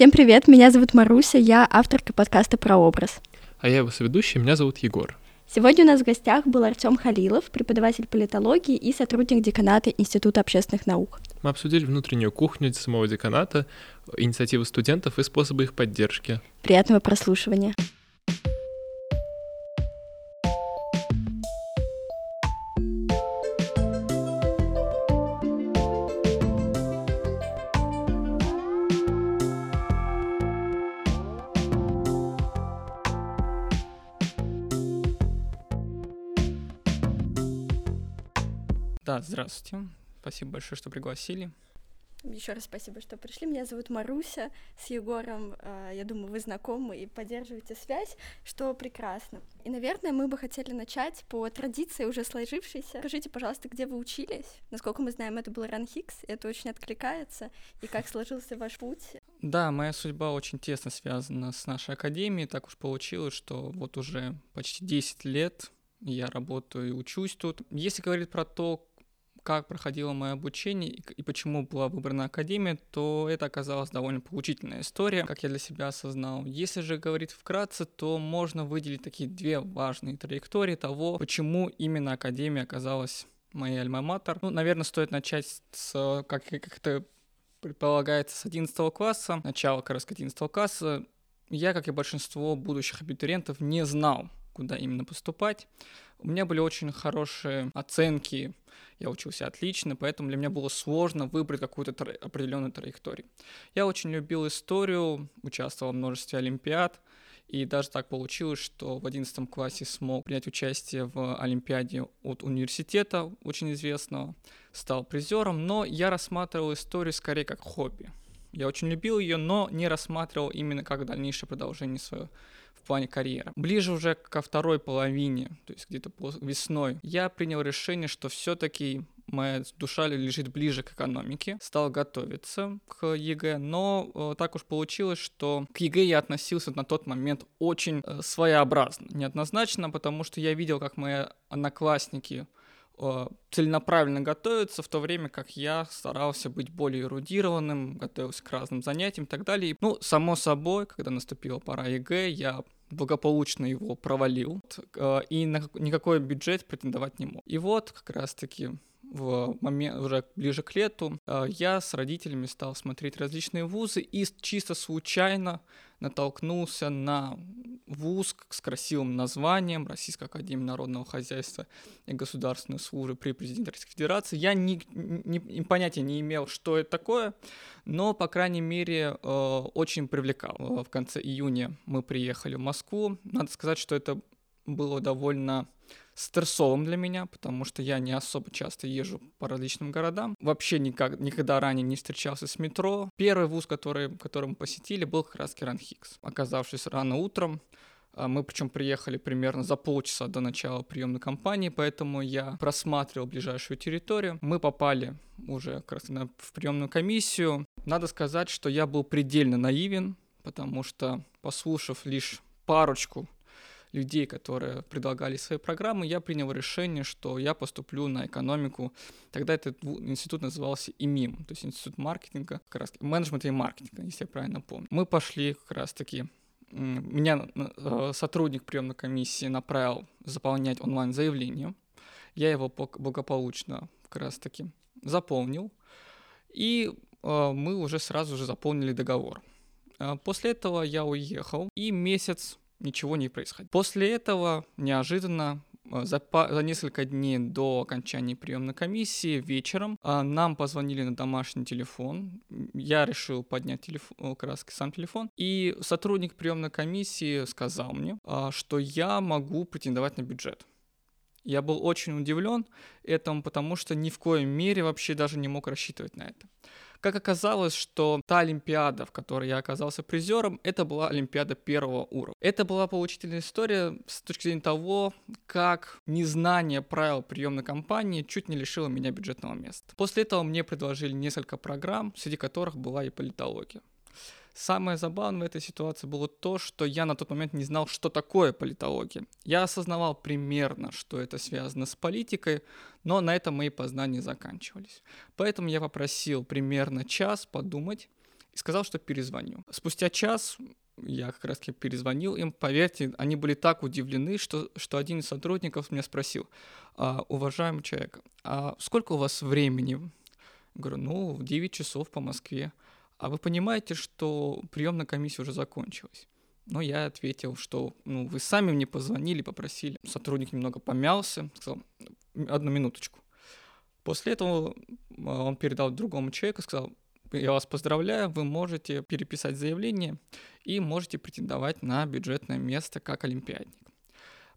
Всем привет, меня зовут Маруся, я авторка подкаста про образ. А я его соведущий, меня зовут Егор. Сегодня у нас в гостях был Артем Халилов, преподаватель политологии и сотрудник деканата Института общественных наук. Мы обсудили внутреннюю кухню самого деканата, инициативы студентов и способы их поддержки. Приятного прослушивания. Здравствуйте. Спасибо большое, что пригласили. Еще раз спасибо, что пришли. Меня зовут Маруся. С Егором, э, я думаю, вы знакомы и поддерживаете связь, что прекрасно. И, наверное, мы бы хотели начать по традиции уже сложившейся. Скажите, пожалуйста, где вы учились? Насколько мы знаем, это был Ранхикс, это очень откликается. И как сложился ваш путь? Да, моя судьба очень тесно связана с нашей академией. Так уж получилось, что вот уже почти 10 лет я работаю и учусь тут. Если говорить про то, как проходило мое обучение и почему была выбрана академия, то это оказалась довольно поучительная история, как я для себя осознал. Если же говорить вкратце, то можно выделить такие две важные траектории того, почему именно академия оказалась моей альма-матер. Ну, наверное, стоит начать с, как, как это предполагается, с 11 класса, начало как раз 11 класса. Я, как и большинство будущих абитуриентов, не знал, куда именно поступать. У меня были очень хорошие оценки, я учился отлично, поэтому для меня было сложно выбрать какую-то тра- определенную траекторию. Я очень любил историю, участвовал в множестве олимпиад, и даже так получилось, что в 11 классе смог принять участие в Олимпиаде от университета, очень известного, стал призером, но я рассматривал историю скорее как хобби. Я очень любил ее, но не рассматривал именно как дальнейшее продолжение своего в плане карьеры. Ближе уже ко второй половине, то есть где-то весной, я принял решение, что все-таки моя душа лежит ближе к экономике, стал готовиться к ЕГЭ, но э, так уж получилось, что к ЕГЭ я относился на тот момент очень э, своеобразно, неоднозначно, потому что я видел, как мои одноклассники целенаправленно готовятся, в то время как я старался быть более эрудированным, готовился к разным занятиям и так далее. Ну, само собой, когда наступила пора ЕГЭ, я благополучно его провалил э, и на никакой бюджет претендовать не мог. И вот как раз-таки в момент уже ближе к лету э, я с родителями стал смотреть различные вузы и чисто случайно натолкнулся на вуз с красивым названием Российская Академия Народного Хозяйства и Государственной Службы при Президенте Российской Федерации. Я ни, ни, понятия не имел, что это такое, но, по крайней мере, э, очень привлекал. Э, в конце июня мы приехали в Москву. Надо сказать, что это было довольно стрессовым для меня, потому что я не особо часто езжу по различным городам. Вообще никак, никогда ранее не встречался с метро. Первый вуз, который, который мы посетили, был как раз Керан Хикс. Оказавшись рано утром, а, мы причем приехали примерно за полчаса до начала приемной кампании, поэтому я просматривал ближайшую территорию. Мы попали уже как раз на, в приемную комиссию. Надо сказать, что я был предельно наивен, потому что, послушав лишь парочку людей, которые предлагали свои программы, я принял решение, что я поступлю на экономику. Тогда этот институт назывался ИМИМ, то есть институт маркетинга, как раз менеджмента и маркетинга, если я правильно помню. Мы пошли как раз-таки меня э, сотрудник приемной комиссии направил заполнять онлайн-заявление. Я его благополучно как раз-таки заполнил. И э, мы уже сразу же заполнили договор. Э, после этого я уехал, и месяц ничего не происходило. После этого неожиданно э, за, за несколько дней до окончания приемной комиссии вечером а, нам позвонили на домашний телефон. Я решил поднять телефон, э, краски сам телефон. И сотрудник приемной комиссии сказал мне, а, что я могу претендовать на бюджет. Я был очень удивлен этому, потому что ни в коем мере вообще даже не мог рассчитывать на это. Как оказалось, что та Олимпиада, в которой я оказался призером, это была Олимпиада первого уровня. Это была поучительная история с точки зрения того, как незнание правил приемной кампании чуть не лишило меня бюджетного места. После этого мне предложили несколько программ, среди которых была и политология. Самое забавное в этой ситуации было то, что я на тот момент не знал, что такое политология. Я осознавал примерно, что это связано с политикой, но на этом мои познания заканчивались. Поэтому я попросил примерно час подумать и сказал, что перезвоню. Спустя час я как раз таки перезвонил им. Поверьте, они были так удивлены, что, что один из сотрудников меня спросил, а, уважаемый человек, а сколько у вас времени? Говорю, ну, 9 часов по Москве. А вы понимаете, что приемная комиссия уже закончилась? Но я ответил, что ну, вы сами мне позвонили, попросили. Сотрудник немного помялся, сказал, одну минуточку. После этого а, он передал другому человеку, сказал, я вас поздравляю, вы можете переписать заявление и можете претендовать на бюджетное место как олимпиадник.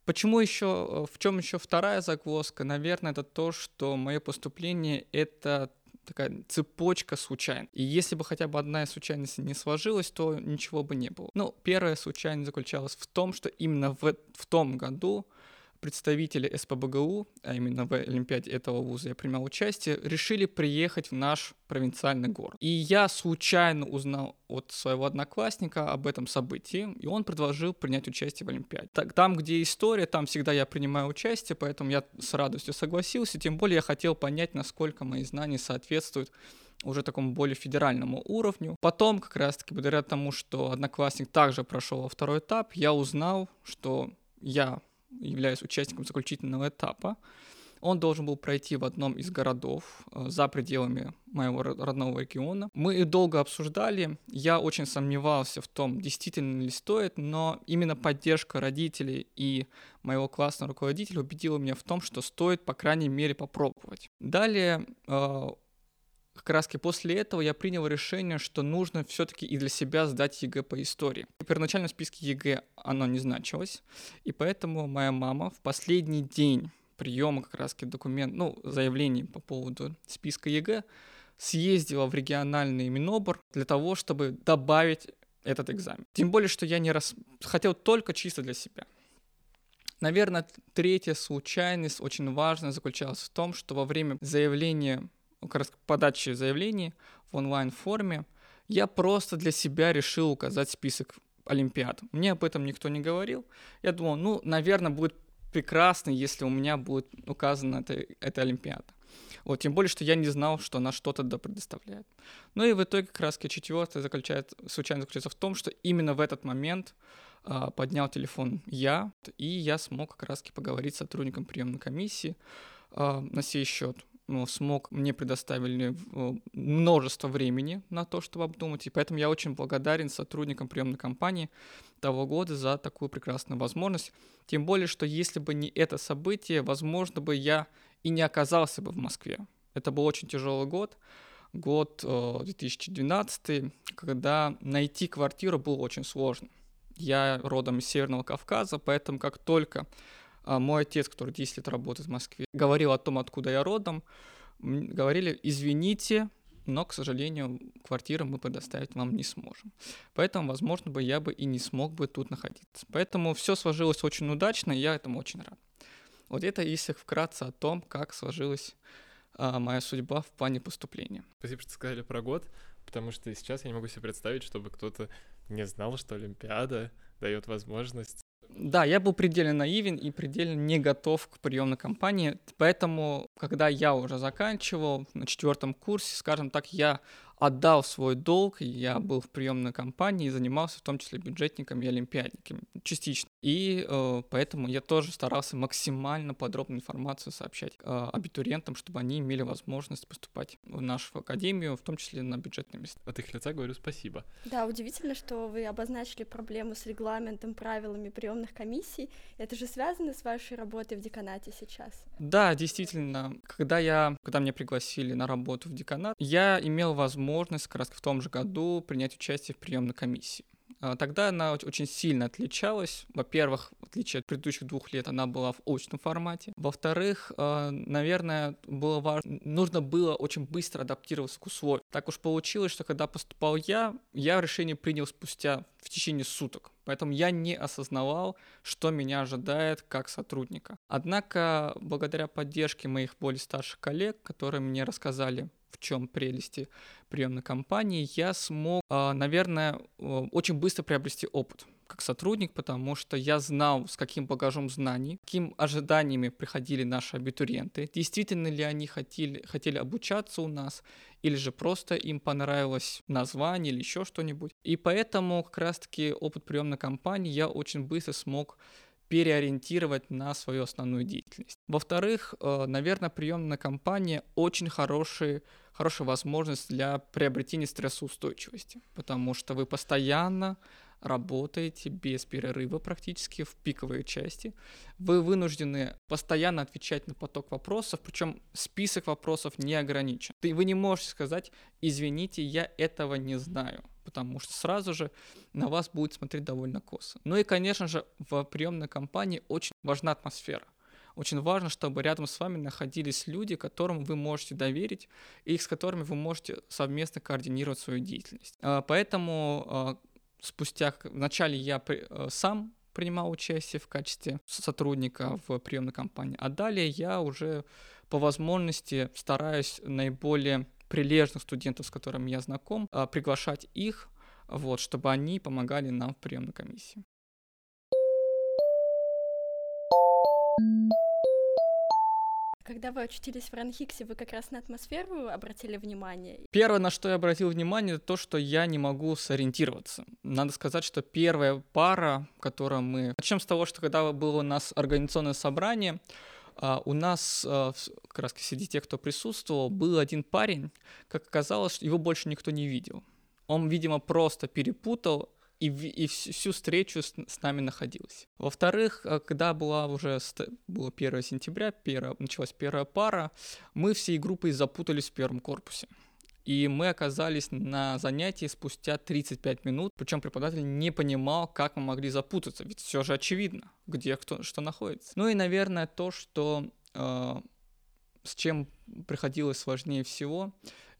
Почему еще, в чем еще вторая загвоздка? Наверное, это то, что мое поступление — это такая цепочка случайно. И если бы хотя бы одна из случайностей не сложилась, то ничего бы не было. Ну, первая случайность заключалась в том, что именно в, в том году представители СПБГУ, а именно в Олимпиаде этого вуза я принимал участие, решили приехать в наш провинциальный город. И я случайно узнал от своего одноклассника об этом событии, и он предложил принять участие в Олимпиаде. Так, там, где история, там всегда я принимаю участие, поэтому я с радостью согласился, тем более я хотел понять, насколько мои знания соответствуют уже такому более федеральному уровню. Потом, как раз-таки, благодаря тому, что одноклассник также прошел второй этап, я узнал, что я являюсь участником заключительного этапа. Он должен был пройти в одном из городов э, за пределами моего родного региона. Мы долго обсуждали, я очень сомневался в том, действительно ли стоит, но именно поддержка родителей и моего классного руководителя убедила меня в том, что стоит, по крайней мере, попробовать. Далее э, как раз после этого я принял решение, что нужно все-таки и для себя сдать ЕГЭ по истории. В первоначальном списке ЕГЭ оно не значилось, и поэтому моя мама в последний день приема как раз документ, ну, заявлений по поводу списка ЕГЭ съездила в региональный Минобр для того, чтобы добавить этот экзамен. Тем более, что я не раз... хотел только чисто для себя. Наверное, третья случайность, очень важная, заключалась в том, что во время заявления как раз подачи заявлений в онлайн-форме, я просто для себя решил указать список олимпиад. Мне об этом никто не говорил. Я думал, ну, наверное, будет прекрасно, если у меня будет указана эта, эта олимпиада. Вот, тем более, что я не знал, что она что-то да предоставляет. Ну и в итоге как раз четвертое заключает, случайно заключается в том, что именно в этот момент а, поднял телефон я, и я смог как раз поговорить с сотрудником приемной комиссии а, на сей счет ну, смог, мне предоставили э, множество времени на то, чтобы обдумать, и поэтому я очень благодарен сотрудникам приемной кампании того года за такую прекрасную возможность. Тем более, что если бы не это событие, возможно бы я и не оказался бы в Москве. Это был очень тяжелый год, год 2012, э, когда найти квартиру было очень сложно. Я родом из Северного Кавказа, поэтому как только мой отец, который 10 лет работает в Москве, говорил о том, откуда я родом. Говорили, извините, но, к сожалению, квартиру мы предоставить вам не сможем. Поэтому, возможно, бы я бы и не смог бы тут находиться. Поэтому все сложилось очень удачно, и я этому очень рад. Вот это если вкратце о том, как сложилась а, моя судьба в плане поступления. Спасибо, что сказали про год, потому что сейчас я не могу себе представить, чтобы кто-то не знал, что Олимпиада дает возможность да, я был предельно наивен и предельно не готов к приемной кампании, поэтому, когда я уже заканчивал на четвертом курсе, скажем так, я отдал свой долг, я был в приемной кампании и занимался в том числе бюджетниками и олимпиадниками частично. И э, поэтому я тоже старался максимально подробную информацию сообщать э, абитуриентам, чтобы они имели возможность поступать в нашу академию, в том числе на бюджетные места. От их лица говорю спасибо. Да, удивительно, что вы обозначили проблему с регламентом, правилами приемных комиссий. Это же связано с вашей работой в деканате сейчас? Да, действительно. Когда я, когда меня пригласили на работу в деканат, я имел возможность как раз в том же году принять участие в приемной комиссии. А, тогда она очень сильно отличалась. Во-первых, в отличие от предыдущих двух лет, она была в очном формате. Во-вторых, а, наверное, было важно, нужно было очень быстро адаптироваться к условиям. Так уж получилось, что когда поступал я, я решение принял спустя в течение суток. Поэтому я не осознавал, что меня ожидает как сотрудника. Однако, благодаря поддержке моих более старших коллег, которые мне рассказали в чем прелести приемной кампании, я смог, а, наверное, очень быстро приобрести опыт как сотрудник, потому что я знал, с каким багажом знаний, каким ожиданиями приходили наши абитуриенты, действительно ли они хотели, хотели обучаться у нас, или же просто им понравилось название или еще что-нибудь. И поэтому как раз-таки опыт приемной кампании я очень быстро смог переориентировать на свою основную деятельность. Во-вторых, э, наверное, приемная кампания очень хороший, хорошая возможность для приобретения стрессоустойчивости, потому что вы постоянно работаете без перерыва практически в пиковой части. Вы вынуждены постоянно отвечать на поток вопросов, причем список вопросов не ограничен. Вы не можете сказать, извините, я этого не знаю, потому что сразу же на вас будет смотреть довольно косо. Ну и, конечно же, в приемной кампании очень важна атмосфера. Очень важно, чтобы рядом с вами находились люди, которым вы можете доверить и с которыми вы можете совместно координировать свою деятельность. А, поэтому а, спустя... Вначале я э, сам принимал участие в качестве сотрудника в приемной кампании, а далее я уже по возможности стараюсь наиболее прилежных студентов, с которыми я знаком, а, приглашать их, вот, чтобы они помогали нам в приемной комиссии. Когда вы очутились в Ранхиксе, вы как раз на атмосферу обратили внимание? Первое, на что я обратил внимание, это то, что я не могу сориентироваться. Надо сказать, что первая пара, которую мы... Начнем с того, что когда было у нас организационное собрание, а, у нас а, как раз среди тех, кто присутствовал, был один парень, как оказалось, его больше никто не видел. Он, видимо, просто перепутал и, и всю встречу с, с нами находилась. Во-вторых, э, когда была уже было 1 сентября, первая, началась первая пара, мы всей группой запутались в первом корпусе. И мы оказались на занятии спустя 35 минут, причем преподаватель не понимал, как мы могли запутаться, ведь все же очевидно, где кто что находится. Ну и, наверное, то, что э, с чем приходилось сложнее всего,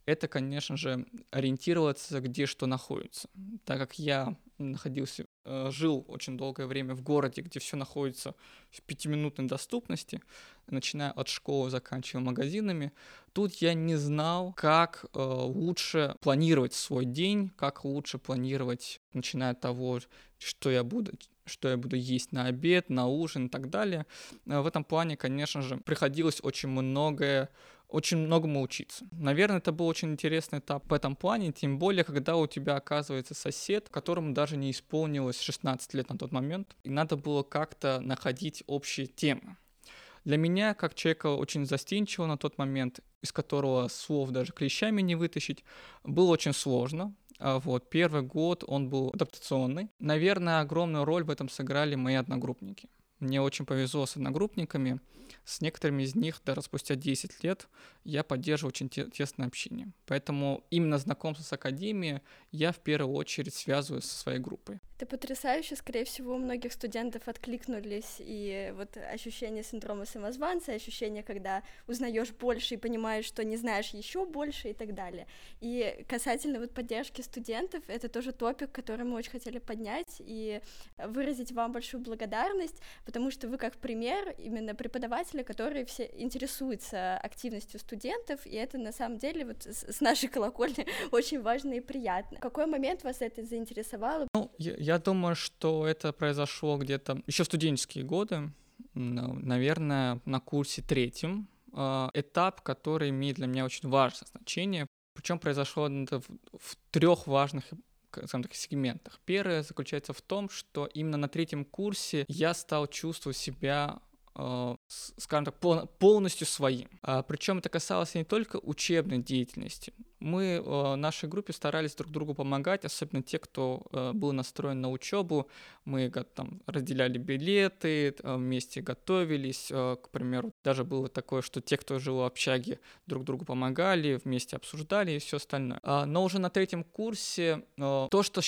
это, конечно же, ориентироваться, где что находится. Так как я находился, э, жил очень долгое время в городе, где все находится в пятиминутной доступности, начиная от школы, заканчивая магазинами, тут я не знал, как э, лучше планировать свой день, как лучше планировать, начиная от того, что я буду, что я буду есть на обед, на ужин и так далее. Э, в этом плане, конечно же, приходилось очень многое очень многому учиться. Наверное, это был очень интересный этап в этом плане, тем более, когда у тебя оказывается сосед, которому даже не исполнилось 16 лет на тот момент, и надо было как-то находить общие темы. Для меня, как человека очень застенчивого на тот момент, из которого слов даже клещами не вытащить, было очень сложно. А вот, первый год он был адаптационный. Наверное, огромную роль в этом сыграли мои одногруппники. Мне очень повезло с одногруппниками. С некоторыми из них даже спустя 10 лет я поддерживаю очень те- тесное общение. Поэтому именно знакомство с академией я в первую очередь связываю со своей группой. Это потрясающе, скорее всего, у многих студентов откликнулись и вот ощущение синдрома самозванца, ощущение, когда узнаешь больше и понимаешь, что не знаешь еще больше и так далее. И касательно вот поддержки студентов, это тоже топик, который мы очень хотели поднять и выразить вам большую благодарность, потому что вы как пример именно преподавателя, который все интересуется активностью студентов, и это на самом деле вот с нашей колокольни очень важно и приятно. В какой момент вас это заинтересовало? Ну, я, я думаю, что это произошло где-то еще в студенческие годы, наверное, на курсе третьем. А, этап, который имеет для меня очень важное значение. Причем произошло это в, в трех важных скажем так, сегментах. Первое заключается в том, что именно на третьем курсе я стал чувствовать себя э, скажем так, полностью своим. А, причем это касалось не только учебной деятельности, мы в нашей группе старались друг другу помогать, особенно те, кто э, был настроен на учебу. Мы там разделяли билеты, э, вместе готовились. Э, к примеру, даже было такое, что те, кто жил в общаге, друг другу помогали, вместе обсуждали и все остальное. А, но уже на третьем курсе то, что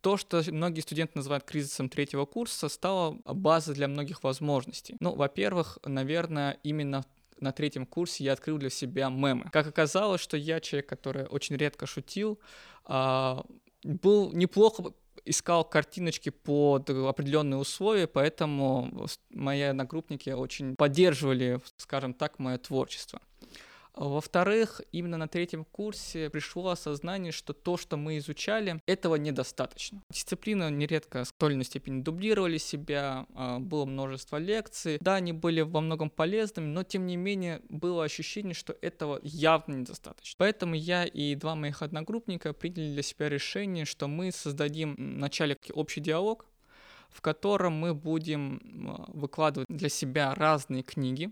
то, что многие студенты называют кризисом третьего курса, стало базой для многих возможностей. Ну, во-первых, наверное, именно на третьем курсе я открыл для себя мемы. Как оказалось, что я человек, который очень редко шутил, а, был неплохо искал картиночки под определенные условия, поэтому мои одногруппники очень поддерживали, скажем так, мое творчество. Во-вторых, именно на третьем курсе пришло осознание, что то, что мы изучали, этого недостаточно. Дисциплины нередко в той или иной степени дублировали себя, а, было множество лекций. Да, они были во многом полезными, но тем не менее было ощущение, что этого явно недостаточно. Поэтому я и два моих одногруппника приняли для себя решение, что мы создадим вначале общий диалог, в котором мы будем а, выкладывать для себя разные книги,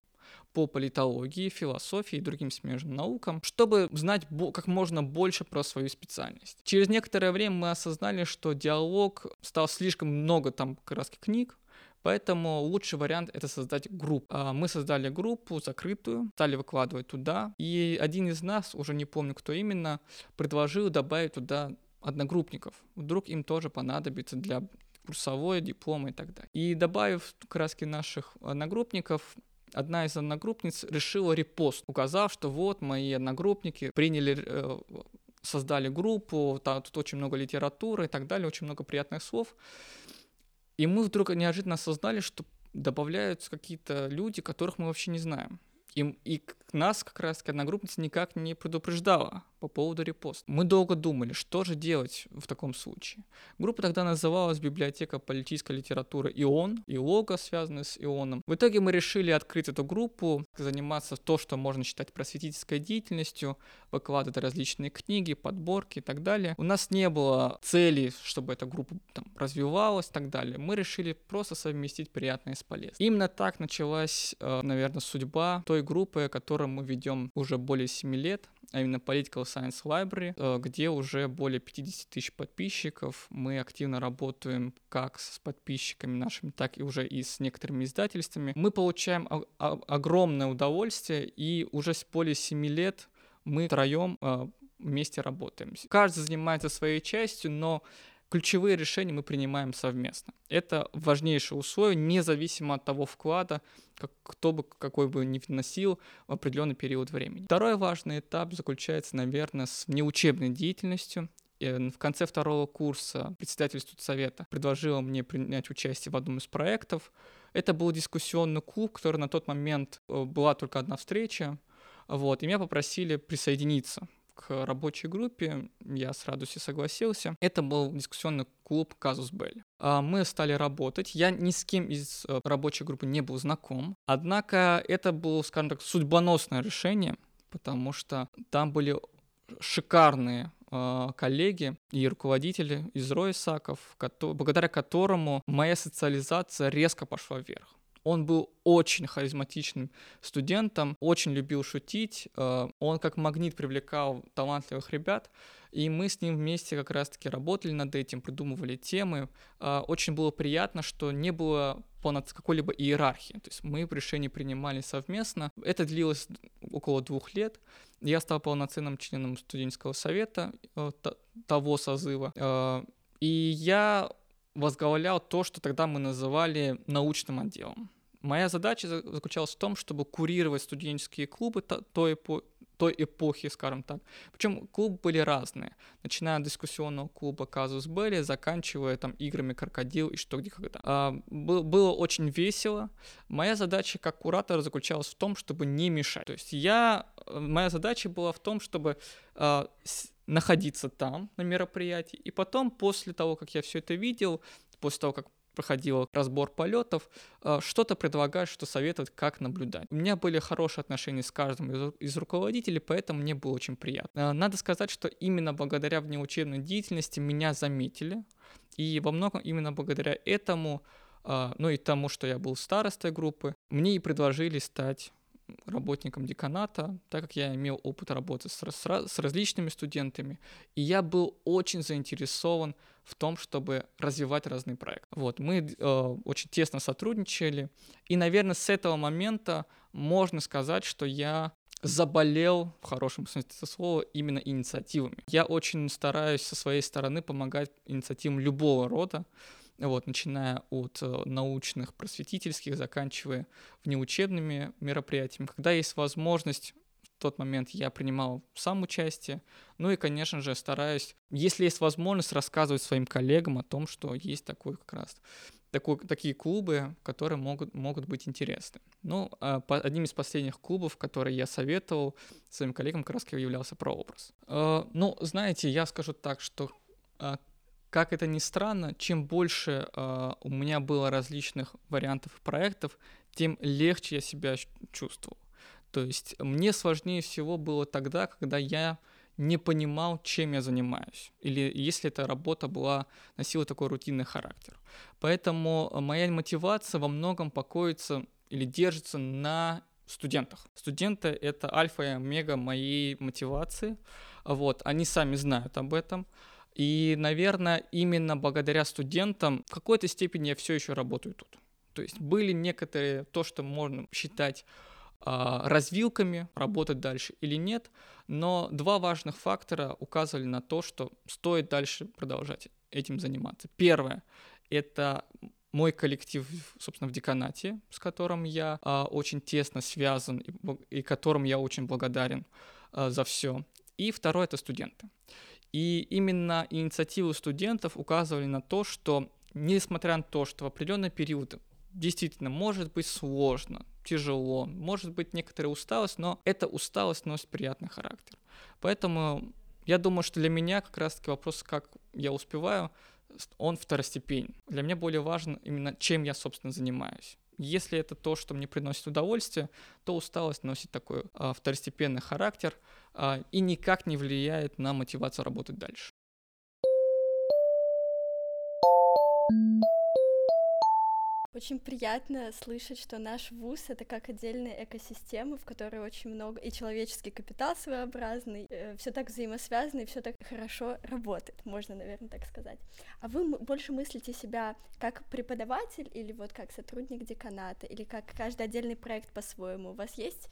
по политологии, философии и другим смежным наукам, чтобы знать как можно больше про свою специальность. Через некоторое время мы осознали, что диалог стал слишком много там раз книг, Поэтому лучший вариант это создать группу. А, мы создали группу закрытую, стали выкладывать туда. И один из нас, уже не помню кто именно, предложил добавить туда одногруппников. Вдруг им тоже понадобится для курсовой, диплома и так далее. И добавив краски наших одногруппников, одна из одногруппниц решила репост, указав, что вот мои одногруппники приняли э, создали группу, тут очень много литературы и так далее, очень много приятных слов. И мы вдруг неожиданно осознали, что добавляются какие-то люди, которых мы вообще не знаем. И, и нас как раз одногруппница никак не предупреждала по поводу репоста. Мы долго думали, что же делать в таком случае. Группа тогда называлась «Библиотека политической литературы ИОН», и лого, связанное с ИОНом. В итоге мы решили открыть эту группу, заниматься то, что можно считать просветительской деятельностью, выкладывать различные книги, подборки и так далее. У нас не было цели, чтобы эта группа там, развивалась и так далее. Мы решили просто совместить приятное с полезным. Именно так началась, э, наверное, судьба той группы, которую мы ведем уже более 7 лет а именно Political Science Library, э, где уже более 50 тысяч подписчиков. Мы активно работаем как с подписчиками нашими, так и уже и с некоторыми издательствами. Мы получаем огромное удовольствие, и уже с более 7 лет мы втроем э, вместе работаем. Каждый занимается своей частью, но ключевые решения мы принимаем совместно. Это важнейшее условие, независимо от того вклада, как, кто бы какой бы ни вносил в определенный период времени. Второй важный этап заключается, наверное, с неучебной деятельностью. И в конце второго курса председатель студсовета предложил мне принять участие в одном из проектов. Это был дискуссионный клуб, который на тот момент э, была только одна встреча, вот, и меня попросили присоединиться к рабочей группе, я с радостью согласился. Это был дискуссионный клуб Казус Белли. А, мы стали работать. Я ни с кем из э, рабочей группы не был знаком. Однако это было, скажем так, судьбоносное решение, потому что там были шикарные э, коллеги и руководители из Ройсаков, благодаря которому моя социализация резко пошла вверх. Он был очень харизматичным студентом, очень любил шутить, э, он как магнит привлекал талантливых ребят, и мы с ним вместе как раз-таки работали над этим, придумывали темы. Э, очень было приятно, что не было какой-либо иерархии, то есть мы решения принимали совместно. Это длилось около двух лет. Я стал полноценным членом студенческого совета э, того созыва, и я возглавлял то, что тогда мы называли научным отделом. Моя задача заключалась в том, чтобы курировать студенческие клубы той, эпо той эпохи, скажем так. Причем клубы были разные, начиная от дискуссионного клуба Казус Белли, заканчивая там играми Крокодил и что где когда. А, был, было очень весело. Моя задача как куратора заключалась в том, чтобы не мешать. То есть я, э, моя задача была в том, чтобы а, находиться там на мероприятии, и потом, после того, как я все это видел, после того, как проходил разбор полетов, э, что-то предлагать, что советовать, как наблюдать. У меня были хорошие отношения с каждым из, из руководителей, поэтому мне было очень приятно. Э, надо сказать, что именно благодаря внеучебной деятельности меня заметили, и во многом именно благодаря этому, э, ну и тому, что я был старостой группы, мне и предложили стать работником деканата, так как я имел опыт работы с, с, с различными студентами, и я был очень заинтересован в том, чтобы развивать разные проекты. Вот, мы э, очень тесно сотрудничали, и, наверное, с этого момента можно сказать, что я заболел, в хорошем смысле слова, именно инициативами. Я очень стараюсь со своей стороны помогать инициативам любого рода, вот, начиная от э, научных, просветительских, заканчивая внеучебными мероприятиями. Когда есть возможность тот момент я принимал сам участие. Ну и, конечно же, стараюсь, если есть возможность, рассказывать своим коллегам о том, что есть такой как раз такой, такие клубы, которые могут, могут быть интересны. Ну, а одним из последних клубов, которые я советовал своим коллегам, как раз являлся прообраз. Э, ну, знаете, я скажу так, что э, как это ни странно, чем больше э, у меня было различных вариантов проектов, тем легче я себя чувствовал. То есть мне сложнее всего было тогда, когда я не понимал, чем я занимаюсь, или если эта работа была, носила такой рутинный характер. Поэтому моя мотивация во многом покоится или держится на студентах. Студенты — это альфа и омега моей мотивации. Вот, они сами знают об этом. И, наверное, именно благодаря студентам в какой-то степени я все еще работаю тут. То есть были некоторые, то, что можно считать развилками, работать дальше или нет, но два важных фактора указывали на то, что стоит дальше продолжать этим заниматься. Первое — это мой коллектив, собственно, в деканате, с которым я а, очень тесно связан и, и которым я очень благодарен а, за все. И второе — это студенты. И именно инициативы студентов указывали на то, что несмотря на то, что в определенный период действительно может быть сложно, тяжело, может быть некоторая усталость, но эта усталость носит приятный характер. Поэтому я думаю, что для меня как раз-таки вопрос, как я успеваю, он второстепень. Для меня более важно именно, чем я, собственно, занимаюсь. Если это то, что мне приносит удовольствие, то усталость носит такой а, второстепенный характер а, и никак не влияет на мотивацию работать дальше. Очень приятно слышать, что наш вуз — это как отдельная экосистема, в которой очень много и человеческий капитал своеобразный, э, все так взаимосвязано и все так хорошо работает, можно, наверное, так сказать. А вы больше мыслите себя как преподаватель или вот как сотрудник деканата, или как каждый отдельный проект по-своему? У вас есть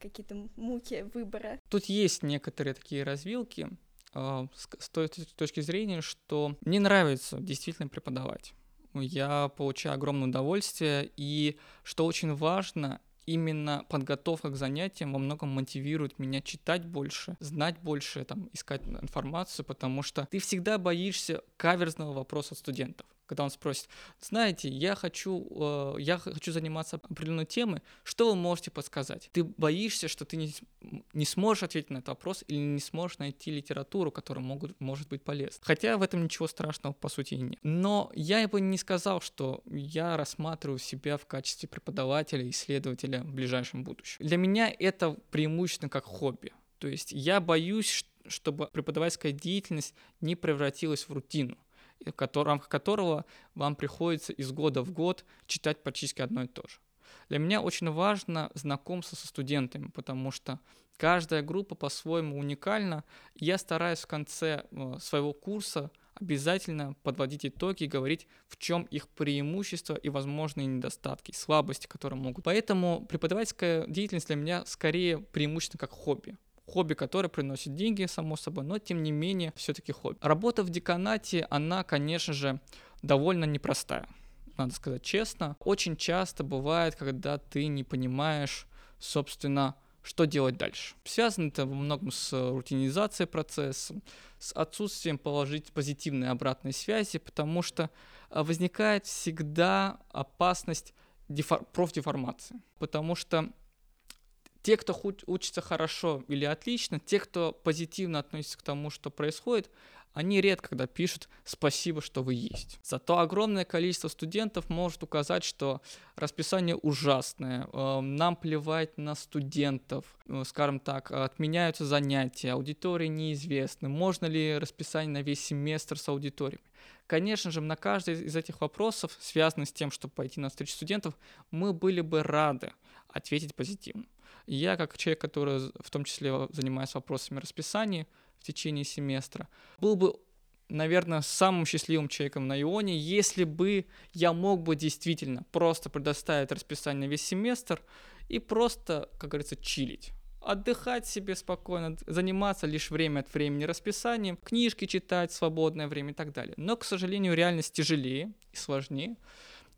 какие-то муки выбора? Тут есть некоторые такие развилки, э, с той точки зрения, что мне нравится действительно преподавать я получаю огромное удовольствие, и что очень важно, именно подготовка к занятиям во многом мотивирует меня читать больше, знать больше, там, искать информацию, потому что ты всегда боишься каверзного вопроса от студентов когда он спросит, знаете, я хочу, э, я хочу заниматься определенной темой, что вы можете подсказать? Ты боишься, что ты не, не сможешь ответить на этот вопрос или не сможешь найти литературу, которая могут, может быть полезна. Хотя в этом ничего страшного по сути и нет. Но я бы не сказал, что я рассматриваю себя в качестве преподавателя, исследователя в ближайшем будущем. Для меня это преимущественно как хобби. То есть я боюсь, чтобы преподавательская деятельность не превратилась в рутину в которого вам приходится из года в год читать практически одно и то же. Для меня очень важно знакомство со студентами, потому что каждая группа по-своему уникальна. Я стараюсь в конце э, своего курса обязательно подводить итоги и говорить, в чем их преимущества и возможные недостатки, слабости, которые могут. Поэтому преподавательская деятельность для меня скорее преимущественно как хобби хобби, которое приносит деньги, само собой, но тем не менее все-таки хобби. Работа в деканате, она, конечно же, довольно непростая, надо сказать честно. Очень часто бывает, когда ты не понимаешь, собственно, что делать дальше. Связано это во многом с рутинизацией процесса, с отсутствием положить позитивной обратной связи, потому что а, возникает всегда опасность дефор- профдеформации. Потому что те, кто учится хорошо или отлично, те, кто позитивно относится к тому, что происходит, они редко когда пишут «спасибо, что вы есть». Зато огромное количество студентов может указать, что расписание ужасное, э, нам плевать на студентов, э, скажем так, отменяются занятия, аудитории неизвестны, можно ли расписание на весь семестр с аудиториями. Конечно же, на каждый из этих вопросов, связанных с тем, чтобы пойти на встречу студентов, мы были бы рады ответить позитивно. Я, как человек, который в том числе занимается вопросами расписания в течение семестра, был бы наверное, самым счастливым человеком на Ионе, если бы я мог бы действительно просто предоставить расписание на весь семестр и просто, как говорится, чилить отдыхать себе спокойно, заниматься лишь время от времени расписанием, книжки читать, свободное время и так далее. Но, к сожалению, реальность тяжелее и сложнее.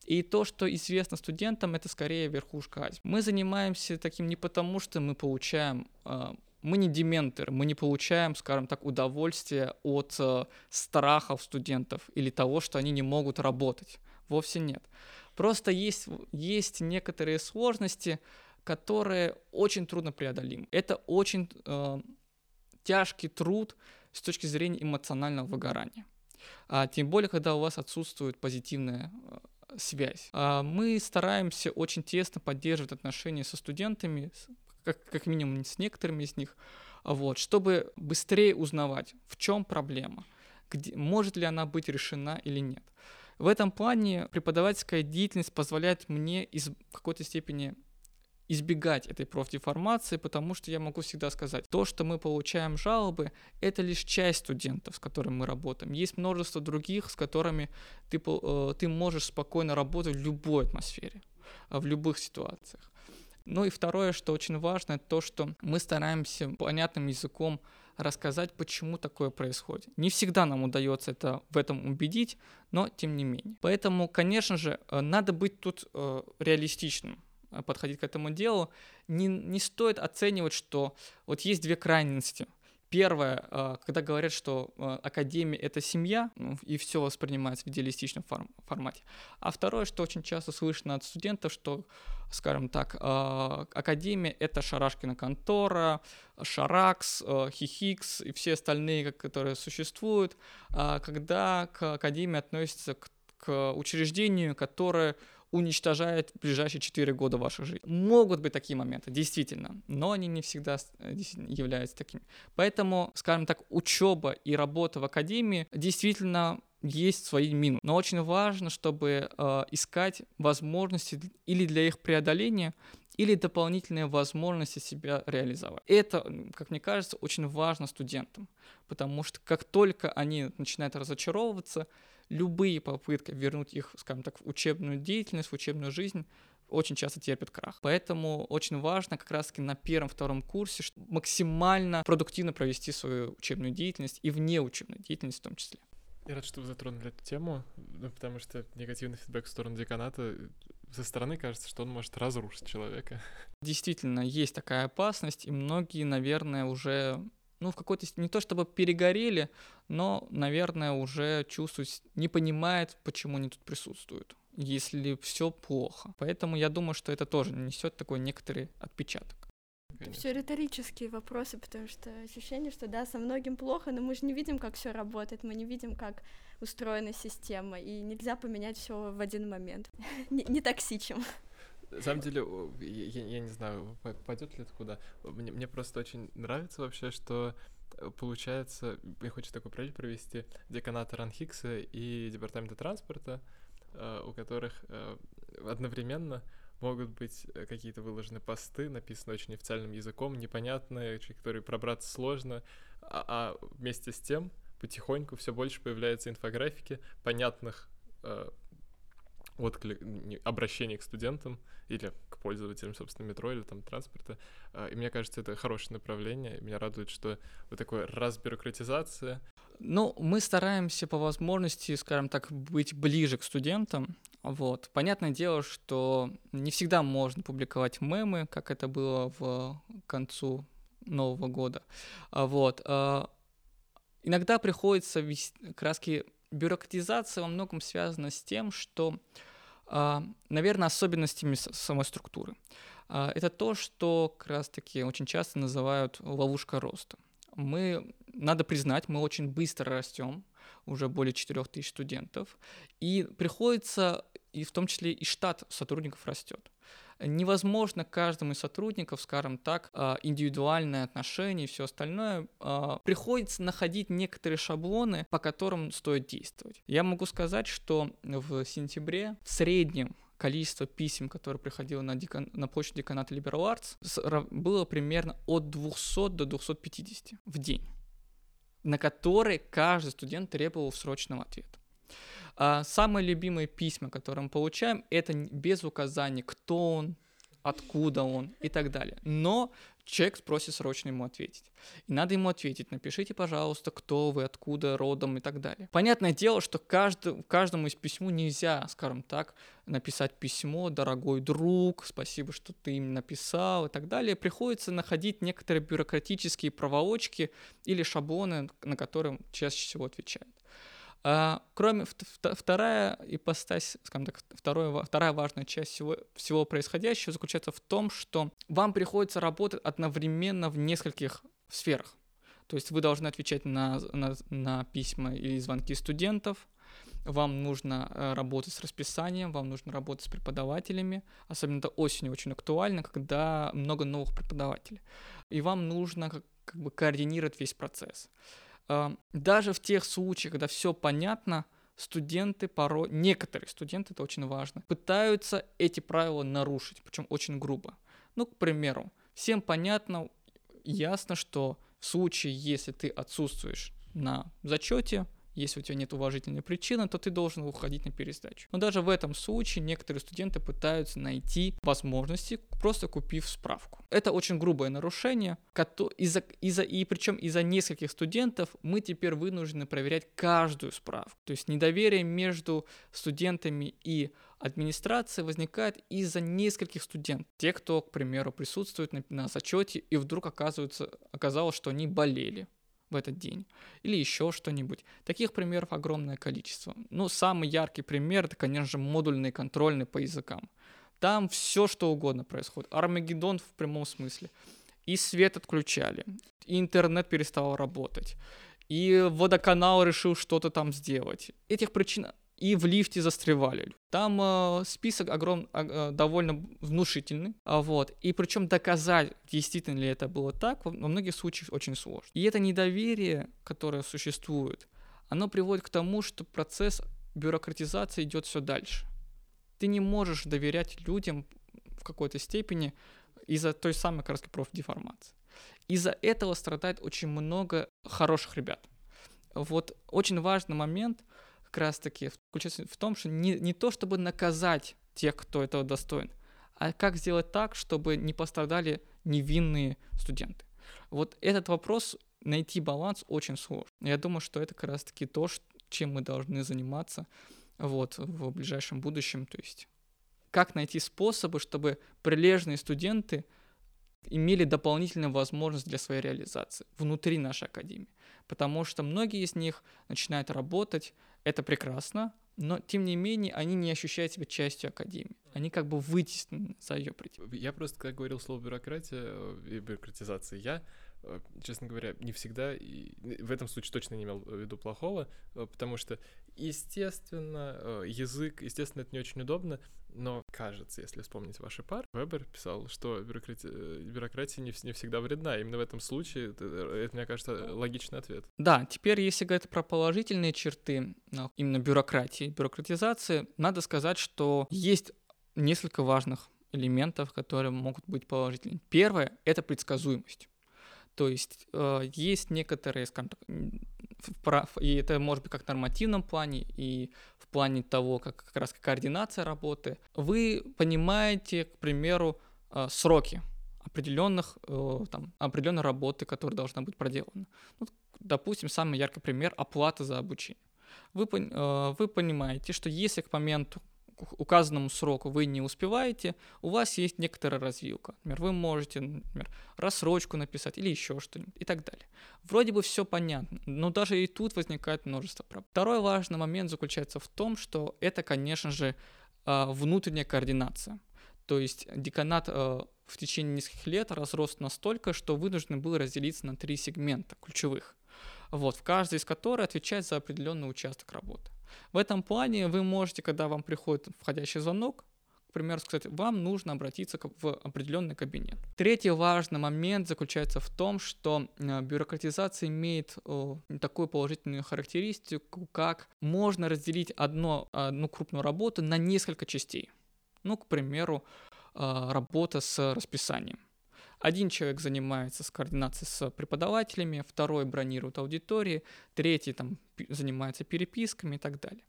И то, что известно студентам, это скорее верхушка. Мы занимаемся таким не потому, что мы получаем э, мы не дементоры, мы не получаем, скажем так, удовольствие от э, страхов студентов или того, что они не могут работать. Вовсе нет. Просто есть, есть некоторые сложности, которые очень трудно преодолимы. Это очень э, тяжкий труд с точки зрения эмоционального выгорания. А, тем более, когда у вас отсутствует позитивная э, связь. А, мы стараемся очень тесно поддерживать отношения со студентами, как, как минимум с некоторыми из них, вот, чтобы быстрее узнавать, в чем проблема, где, может ли она быть решена или нет. В этом плане преподавательская деятельность позволяет мне из какой-то степени избегать этой профдеформации, потому что я могу всегда сказать, то, что мы получаем жалобы, это лишь часть студентов, с которыми мы работаем. Есть множество других, с которыми ты, э, ты можешь спокойно работать в любой атмосфере, в любых ситуациях. Ну и второе, что очень важно, это то, что мы стараемся понятным языком рассказать, почему такое происходит. Не всегда нам удается это в этом убедить, но тем не менее. Поэтому, конечно же, э, надо быть тут э, реалистичным подходить к этому делу. Не, не стоит оценивать, что вот есть две крайности – Первое, а, когда говорят, что а, академия — это семья, ну, и все воспринимается в идеалистичном формате. А второе, что очень часто слышно от студентов, что, скажем так, а, академия — это Шарашкина контора, Шаракс, Хихикс и все остальные, которые существуют, когда к академии относятся к, к учреждению, которое уничтожает ближайшие 4 года вашей жизни. Могут быть такие моменты, действительно, но они не всегда э, являются такими. Поэтому, скажем так, учеба и работа в академии действительно есть свои минусы. Но очень важно, чтобы э, искать возможности или для их преодоления, или дополнительные возможности себя реализовать. Это, как мне кажется, очень важно студентам, потому что как только они начинают разочаровываться, любые попытки вернуть их, скажем так, в учебную деятельность, в учебную жизнь очень часто терпят крах. Поэтому очень важно как раз-таки на первом-втором курсе максимально продуктивно провести свою учебную деятельность и вне учебной деятельности в том числе. Я рад, что вы затронули эту тему, ну, потому что негативный фидбэк в сторону деканата э, со стороны кажется, что он может разрушить человека. Действительно, есть такая опасность, и многие, наверное, уже ну, в какой-то не то чтобы перегорели, но, наверное, уже чувствуют, не понимает, почему они тут присутствуют, если все плохо. Поэтому я думаю, что это тоже несет такой некоторый отпечаток. Это все риторические вопросы, потому что ощущение, что да, со многим плохо, но мы же не видим, как все работает, мы не видим, как устроена система, и нельзя поменять все в один момент. не, не токсичим. На самом деле, я, я не знаю, пойдет ли это куда. Мне, мне просто очень нравится вообще, что э, получается, я хочу такой параллель провести, деканата Ранхикса и департамента транспорта, э, у которых э, одновременно могут быть какие-то выложены посты, написанные очень официальным языком, непонятные, которые пробраться сложно, а, а вместе с тем потихоньку все больше появляется инфографики понятных отклик, обращение к студентам или к пользователям, собственно, метро или там транспорта. А, и мне кажется, это хорошее направление. Меня радует, что вот такая разбюрократизация. Ну, мы стараемся по возможности, скажем так, быть ближе к студентам. Вот. Понятное дело, что не всегда можно публиковать мемы, как это было в концу Нового года. А Вот. А, иногда приходится краски бюрократизация во многом связана с тем, что а, наверное, особенностями самой структуры. А, это то, что как раз-таки очень часто называют ловушка роста. Мы, надо признать, мы очень быстро растем, уже более 4000 студентов, и приходится, и в том числе и штат сотрудников растет невозможно каждому из сотрудников, скажем так, а, индивидуальное отношение и все остальное, а, приходится находить некоторые шаблоны, по которым стоит действовать. Я могу сказать, что в сентябре в среднем количество писем, которые приходило на, декан... на почту деканата Liberal Arts, было примерно от 200 до 250 в день, на которые каждый студент требовал срочного ответа. А самые любимые письма, которые мы получаем, это без указания, кто он, откуда он и так далее. Но человек просит срочно ему ответить. И надо ему ответить, напишите, пожалуйста, кто вы, откуда, родом и так далее. Понятное дело, что каждый, каждому из письму нельзя, скажем так, написать письмо, дорогой друг, спасибо, что ты им написал и так далее. Приходится находить некоторые бюрократические проволочки или шаблоны, на которые чаще всего отвечают. А, кроме вторая ипостась, скажем так, второе, вторая важная часть всего, всего происходящего заключается в том, что вам приходится работать одновременно в нескольких сферах. То есть вы должны отвечать на, на, на письма или звонки студентов, вам нужно э, работать с расписанием, вам нужно работать с преподавателями, особенно это осенью очень актуально, когда много новых преподавателей. И вам нужно как, как бы координировать весь процесс даже в тех случаях, когда все понятно, студенты порой, некоторые студенты, это очень важно, пытаются эти правила нарушить, причем очень грубо. Ну, к примеру, всем понятно, ясно, что в случае, если ты отсутствуешь на зачете, если у тебя нет уважительной причины, то ты должен уходить на пересдачу. Но даже в этом случае некоторые студенты пытаются найти возможности, просто купив справку. Это очень грубое нарушение, из-за, из-за, и причем из-за нескольких студентов мы теперь вынуждены проверять каждую справку. То есть недоверие между студентами и администрацией возникает из-за нескольких студентов. Те, кто, к примеру, присутствует на, на зачете и вдруг оказывается, оказалось, что они болели в этот день. Или еще что-нибудь. Таких примеров огромное количество. Ну, самый яркий пример, это, конечно же, модульный контрольный по языкам. Там все что угодно происходит. Армагеддон в прямом смысле. И свет отключали, и интернет перестал работать, и водоканал решил что-то там сделать. Этих причин и в лифте застревали. Там э, список огром, э, довольно внушительный, а вот, и причем доказать, действительно ли это было так, во многих случаях очень сложно. И это недоверие, которое существует, оно приводит к тому, что процесс бюрократизации идет все дальше. Ты не можешь доверять людям в какой-то степени из-за той самой как раз профдеформации. Из-за этого страдает очень много хороших ребят. Вот очень важный момент — как раз-таки заключается в том, что не, не то, чтобы наказать тех, кто этого достоин, а как сделать так, чтобы не пострадали невинные студенты. Вот этот вопрос, найти баланс очень сложно. Я думаю, что это как раз-таки то, чем мы должны заниматься вот, в ближайшем будущем. То есть как найти способы, чтобы прилежные студенты имели дополнительную возможность для своей реализации внутри нашей академии. Потому что многие из них начинают работать, это прекрасно, но тем не менее они не ощущают себя частью академии. Они как бы вытеснены за ее пределы. Я просто, как говорил слово бюрократия и бюрократизация, я Э, честно говоря, не всегда, и в этом случае точно не имел в виду плохого, э, потому что, естественно, э, язык, естественно, это не очень удобно, но кажется, если вспомнить ваши пар, Вебер писал, что бюрократия, бюрократия не, не всегда вредна. Именно в этом случае это, это, мне кажется, логичный ответ. Да, теперь, если говорить про положительные черты именно бюрократии, бюрократизации, надо сказать, что есть несколько важных элементов, которые могут быть положительными. Первое — это предсказуемость. То есть э, есть некоторые, скажем так, и это может быть как в нормативном плане, и в плане того, как как раз координация работы. Вы понимаете, к примеру, э, сроки определенных, э, там, определенной работы, которая должна быть проделана. Ну, допустим, самый яркий пример – оплата за обучение. Вы, э, вы понимаете, что если к моменту указанному сроку вы не успеваете, у вас есть некоторая развилка. Например, вы можете, например, рассрочку написать или еще что-нибудь и так далее. Вроде бы все понятно, но даже и тут возникает множество проблем. Второй важный момент заключается в том, что это, конечно же, а, внутренняя координация. То есть деканат а, в течение нескольких лет разрос настолько, что вынужден был разделиться на три сегмента ключевых, вот, в каждый из которых отвечает за определенный участок работы. В этом плане вы можете, когда вам приходит входящий звонок, к примеру, сказать, вам нужно обратиться в определенный кабинет. Третий важный момент заключается в том, что э, бюрократизация имеет такую положительную характеристику, как можно разделить одно, одну крупную работу на несколько частей. Ну, к примеру, э, работа с расписанием. Один человек занимается с координацией с преподавателями, второй бронирует аудитории, третий там занимается переписками и так далее.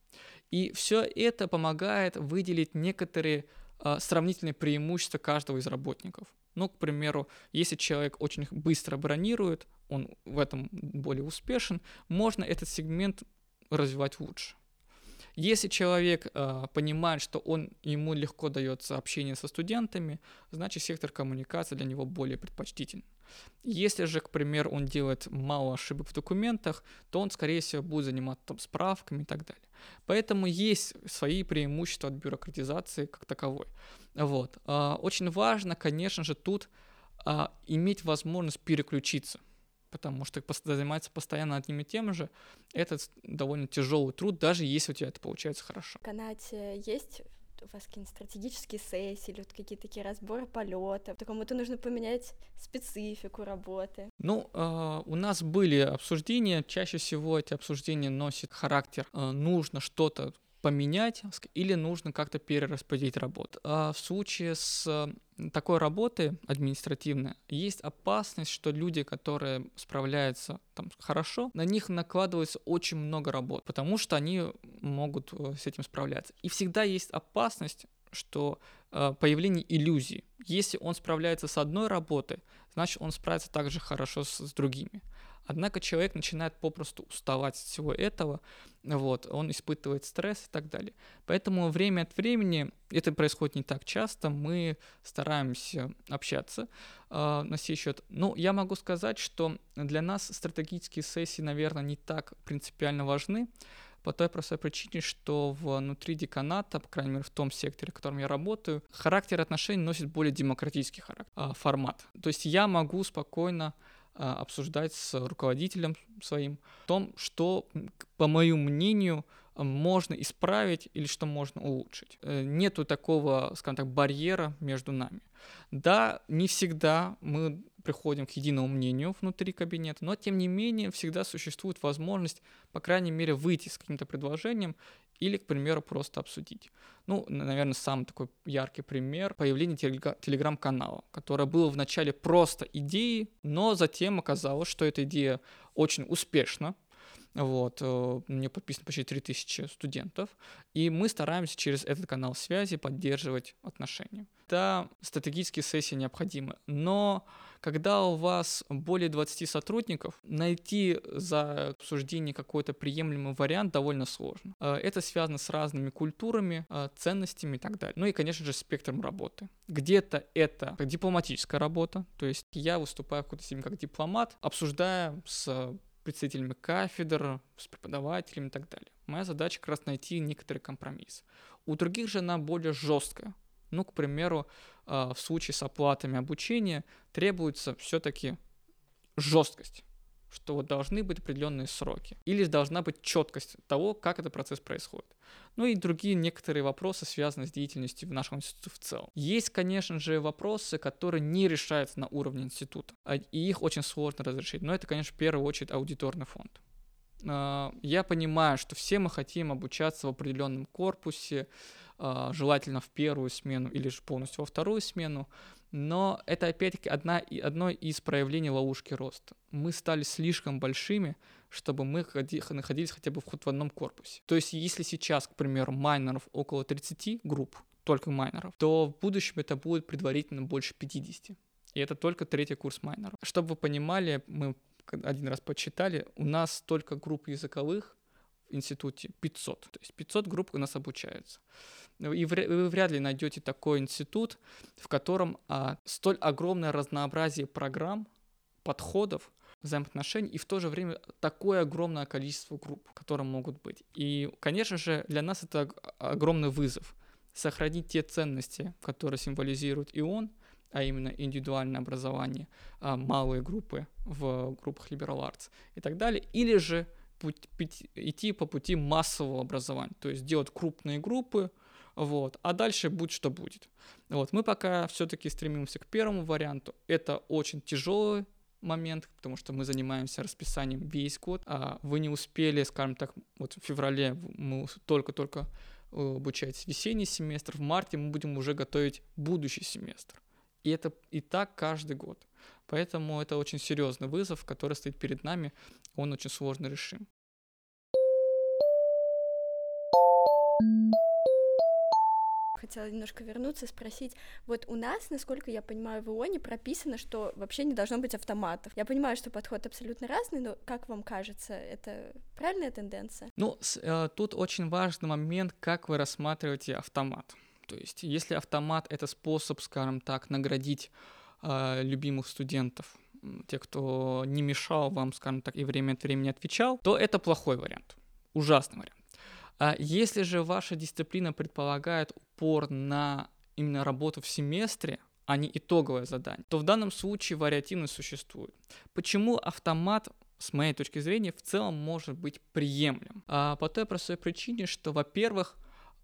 И все это помогает выделить некоторые а, сравнительные преимущества каждого из работников. Ну, к примеру, если человек очень быстро бронирует, он в этом более успешен, можно этот сегмент развивать лучше. Если человек э, понимает, что он, ему легко дается общение со студентами, значит сектор коммуникации для него более предпочтителен. Если же, к примеру, он делает мало ошибок в документах, то он, скорее всего, будет заниматься там, справками и так далее. Поэтому есть свои преимущества от бюрократизации как таковой. Вот. Э, очень важно, конечно же, тут э, иметь возможность переключиться потому что заниматься постоянно одним и тем же, это довольно тяжелый труд, даже если у тебя это получается хорошо. В Канате есть у вас какие-нибудь стратегические сессии или вот какие-то такие разборы полетов, кому-то нужно поменять специфику работы? Ну, э, у нас были обсуждения, чаще всего эти обсуждения носят характер, э, нужно что-то поменять или нужно как-то перераспределить работу. А в случае с такой работы административной есть опасность, что люди, которые справляются там хорошо, на них накладывается очень много работ, потому что они могут э, с этим справляться. И всегда есть опасность, что э, появление иллюзий. Если он справляется с одной работой, значит он справится также хорошо с, с другими. Однако человек начинает попросту уставать от всего этого, вот, он испытывает стресс и так далее. Поэтому время от времени, это происходит не так часто, мы стараемся общаться э, на сей счет. Но я могу сказать, что для нас стратегические сессии, наверное, не так принципиально важны, по той простой причине, что внутри деканата, по крайней мере в том секторе, в котором я работаю, характер отношений носит более демократический характер, э, формат. То есть я могу спокойно а, обсуждать с руководителем своим о том, что, по моему мнению, можно исправить или что можно улучшить. Э, нету такого, скажем так, барьера между нами. Да, не всегда мы приходим к единому мнению внутри кабинета, но тем не менее всегда существует возможность, по крайней мере, выйти с каким-то предложением или, к примеру, просто обсудить. Ну, наверное, самый такой яркий пример — появление телеграм-канала, которое было вначале просто идеей, но затем оказалось, что эта идея очень успешна, вот, э, мне подписано почти 3000 студентов, и мы стараемся через этот канал связи поддерживать отношения. Да, стратегические сессии необходимы, но когда у вас более 20 сотрудников, найти за обсуждение какой-то приемлемый вариант довольно сложно. Э, это связано с разными культурами, э, ценностями и так далее. Ну и, конечно же, спектром работы. Где-то это дипломатическая работа, то есть я выступаю в какой-то степени как дипломат, обсуждая с представителями кафедр, с преподавателями и так далее. Моя задача как раз найти некоторый компромисс. У других же она более жесткая. Ну, к примеру, а, в случае с оплатами обучения требуется все-таки жесткость что вот должны быть определенные сроки. Или должна быть четкость того, как этот процесс происходит. Ну и другие некоторые вопросы, связанные с деятельностью в нашем институте в целом. Есть, конечно же, вопросы, которые не решаются на уровне института, а, и их очень сложно разрешить. Но это, конечно, в первую очередь аудиторный фонд. А, я понимаю, что все мы хотим обучаться в определенном корпусе, желательно в первую смену или же полностью во вторую смену, но это опять-таки одна, одно из проявлений ловушки роста. Мы стали слишком большими, чтобы мы ходи, находились хотя бы в, в одном корпусе. То есть если сейчас, к примеру, майнеров около 30 групп, только майнеров, то в будущем это будет предварительно больше 50. И это только третий курс майнеров. Чтобы вы понимали, мы один раз подсчитали, у нас только групп языковых институте 500. То есть 500 групп у нас обучаются. И вы вряд ли найдете такой институт, в котором а, столь огромное разнообразие программ, подходов, взаимоотношений и в то же время такое огромное количество групп, которые могут быть. И, конечно же, для нас это огромный вызов сохранить те ценности, которые символизирует и он, а именно индивидуальное образование, а, малые группы в группах liberal arts и так далее, или же путь, идти по пути массового образования, то есть делать крупные группы, вот, а дальше будь что будет. Вот, мы пока все-таки стремимся к первому варианту. Это очень тяжелый момент, потому что мы занимаемся расписанием весь год, а вы не успели, скажем так, вот в феврале мы только-только э, обучаетесь весенний семестр, в марте мы будем уже готовить будущий семестр. И это и так каждый год. Поэтому это очень серьезный вызов, который стоит перед нами, он очень сложно решим. хотела немножко вернуться, спросить, вот у нас, насколько я понимаю, в ИОНе прописано, что вообще не должно быть автоматов. Я понимаю, что подход абсолютно разный, но как вам кажется, это правильная тенденция? Ну, с, э, тут очень важный момент, как вы рассматриваете автомат. То есть, если автомат — это способ, скажем так, наградить э, любимых студентов, те, кто не мешал вам, скажем так, и время от времени отвечал, то это плохой вариант, ужасный вариант. А если же ваша дисциплина предполагает упор на именно работу в семестре, а не итоговое задание, то в данном случае вариативность существует. Почему автомат с моей точки зрения, в целом может быть приемлем. А по той простой причине, что, во-первых,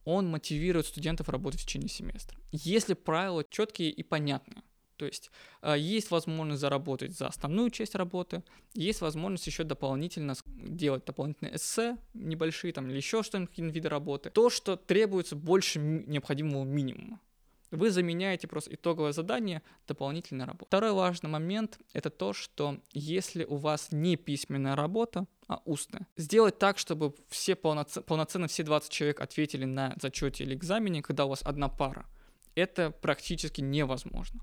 он мотивирует студентов работать в течение семестра. Если правила четкие и понятные, то есть э, есть возможность заработать за основную часть работы, есть возможность еще дополнительно делать дополнительные эссе небольшие там или еще что-нибудь, какие-то виды работы. То, что требуется больше необходимого минимума. Вы заменяете просто итоговое задание дополнительной работой. Второй важный момент — это то, что если у вас не письменная работа, а устная, сделать так, чтобы все полноценно, полноценно все 20 человек ответили на зачете или экзамене, когда у вас одна пара. Это практически невозможно.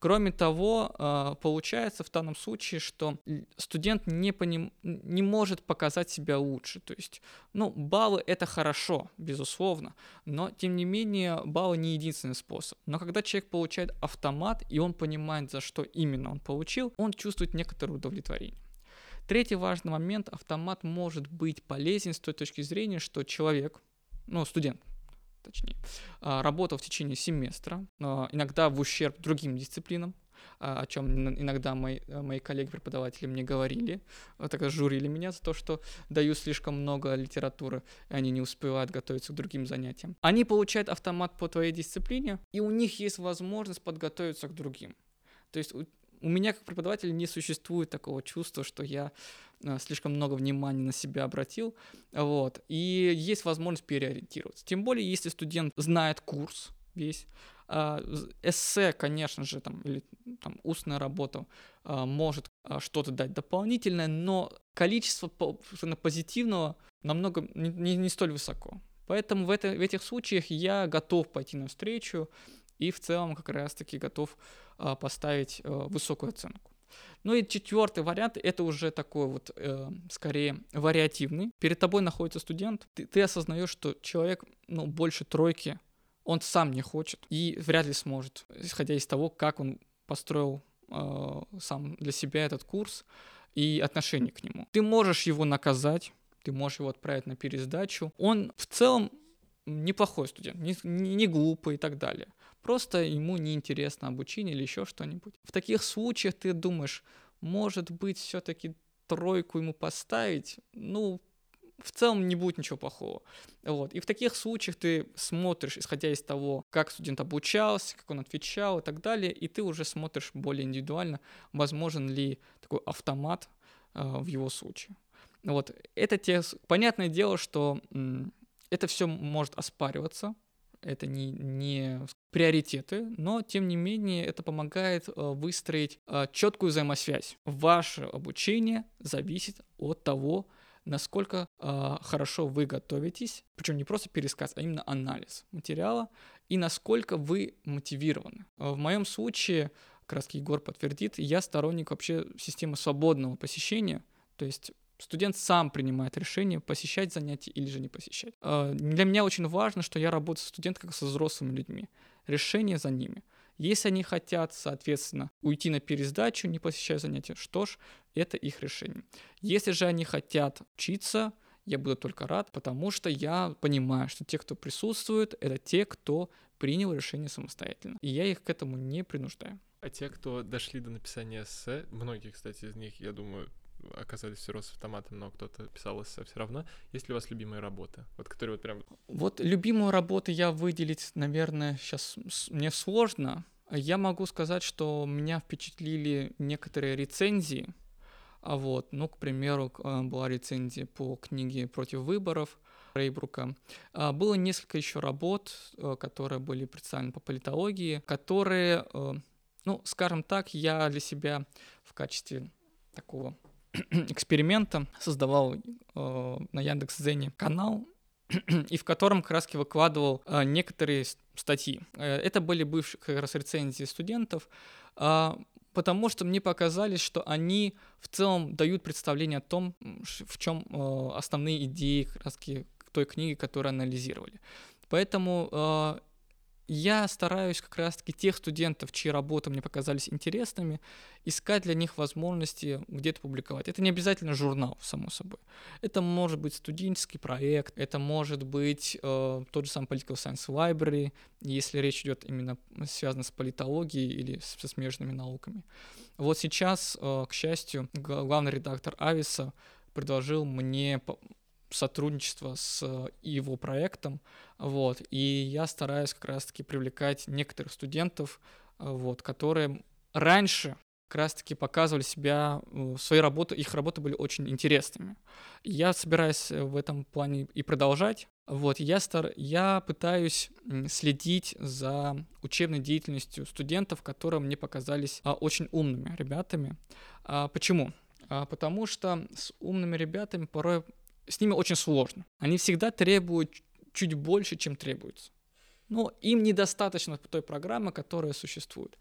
Кроме того, а, получается в данном случае, что студент не, поним... не может показать себя лучше. То есть, ну, баллы это хорошо, безусловно, но тем не менее баллы не единственный способ. Но когда человек получает автомат, и он понимает, за что именно он получил, он чувствует некоторое удовлетворение. Третий важный момент, автомат может быть полезен с той точки зрения, что человек, ну, студент, точнее, а, работал в течение семестра, иногда в ущерб другим дисциплинам, а, о чем иногда мои, мои коллеги-преподаватели мне говорили, а, так журили меня за то, что даю слишком много литературы, и они не успевают готовиться к другим занятиям. Они получают автомат по твоей дисциплине, и у них есть возможность подготовиться к другим. То есть у меня как преподавателя не существует такого чувства, что я э, слишком много внимания на себя обратил, вот, и есть возможность переориентироваться. Тем более, если студент знает курс весь, а, эссе, конечно же, там, или там, устная работа может а, что-то дать дополнительное, но количество позитивного намного не, не столь высоко. Поэтому в, это, в этих случаях я готов пойти навстречу, и в целом как раз-таки готов а, поставить а, высокую оценку. Ну и четвертый вариант это уже такой вот э, скорее вариативный. Перед тобой находится студент, ты, ты осознаешь, что человек ну, больше тройки, он сам не хочет и вряд ли сможет, исходя из того, как он построил э, сам для себя этот курс и отношение к нему. Ты можешь его наказать, ты можешь его отправить на пересдачу. Он в целом неплохой студент, не, не глупый и так далее. Просто ему неинтересно обучение или еще что-нибудь. В таких случаях ты думаешь, может быть, все-таки тройку ему поставить, ну, в целом не будет ничего плохого. Вот. И в таких случаях ты смотришь, исходя из того, как студент обучался, как он отвечал и так далее, и ты уже смотришь более индивидуально, возможен ли такой автомат э, в его случае. Вот. Это те... Понятное дело, что это все может оспариваться, это не, не приоритеты, но тем не менее это помогает э, выстроить э, четкую взаимосвязь. Ваше обучение зависит от того, насколько э, хорошо вы готовитесь, причем не просто пересказ, а именно анализ материала, и насколько вы мотивированы. В моем случае, как раз Егор подтвердит, я сторонник вообще системы свободного посещения, то есть Студент сам принимает решение, посещать занятия или же не посещать. А, для меня очень важно, что я работаю с студентами как со взрослыми людьми. Решение за ними. Если они хотят, соответственно, уйти на пересдачу, не посещая занятия, что ж, это их решение. Если же они хотят учиться, я буду только рад, потому что я понимаю, что те, кто присутствует, это те, кто принял решение самостоятельно. И я их к этому не принуждаю. А те, кто дошли до написания эссе, многие, кстати, из них, я думаю, оказались все равно с автоматом, но кто-то писал эссе все равно. Есть ли у вас любимые работы? Вот которые вот прям... Вот любимую работу я выделить, наверное, сейчас мне сложно. Я могу сказать, что меня впечатлили некоторые рецензии. А вот, ну, к примеру, э, была рецензия по книге «Против выборов», Рейбрука. А, было несколько еще работ, э, которые были представлены по политологии, которые, э, ну, скажем так, я для себя в качестве такого эксперимента создавал э, на Яндекс.Зене канал и в котором раз выкладывал э, некоторые статьи. Э, это были бывшие как раз рецензии студентов, э, потому что мне показалось, что они в целом дают представление о том, в чем э, основные идеи раз той книги, которую анализировали. Поэтому э, я стараюсь как раз-таки тех студентов, чьи работы мне показались интересными, искать для них возможности где-то публиковать. Это не обязательно журнал, само собой. Это может быть студенческий проект, это может быть э, тот же самый Political Science Library, если речь идет именно связано с политологией или со смежными науками. Вот сейчас, э, к счастью, главный редактор Ависа предложил мне сотрудничество с э, его проектом, вот, и я стараюсь как раз-таки привлекать некоторых студентов, э, вот, которые раньше как раз-таки показывали себя, э, свои работы, их работы были очень интересными. Я собираюсь в этом плане и продолжать. Вот, я, стар... я пытаюсь следить за учебной деятельностью студентов, которые мне показались а, очень умными ребятами. А, почему? А, потому что с умными ребятами порой с ними очень сложно. Они всегда требуют чуть больше, чем требуется. Но им недостаточно той программы, которая существует.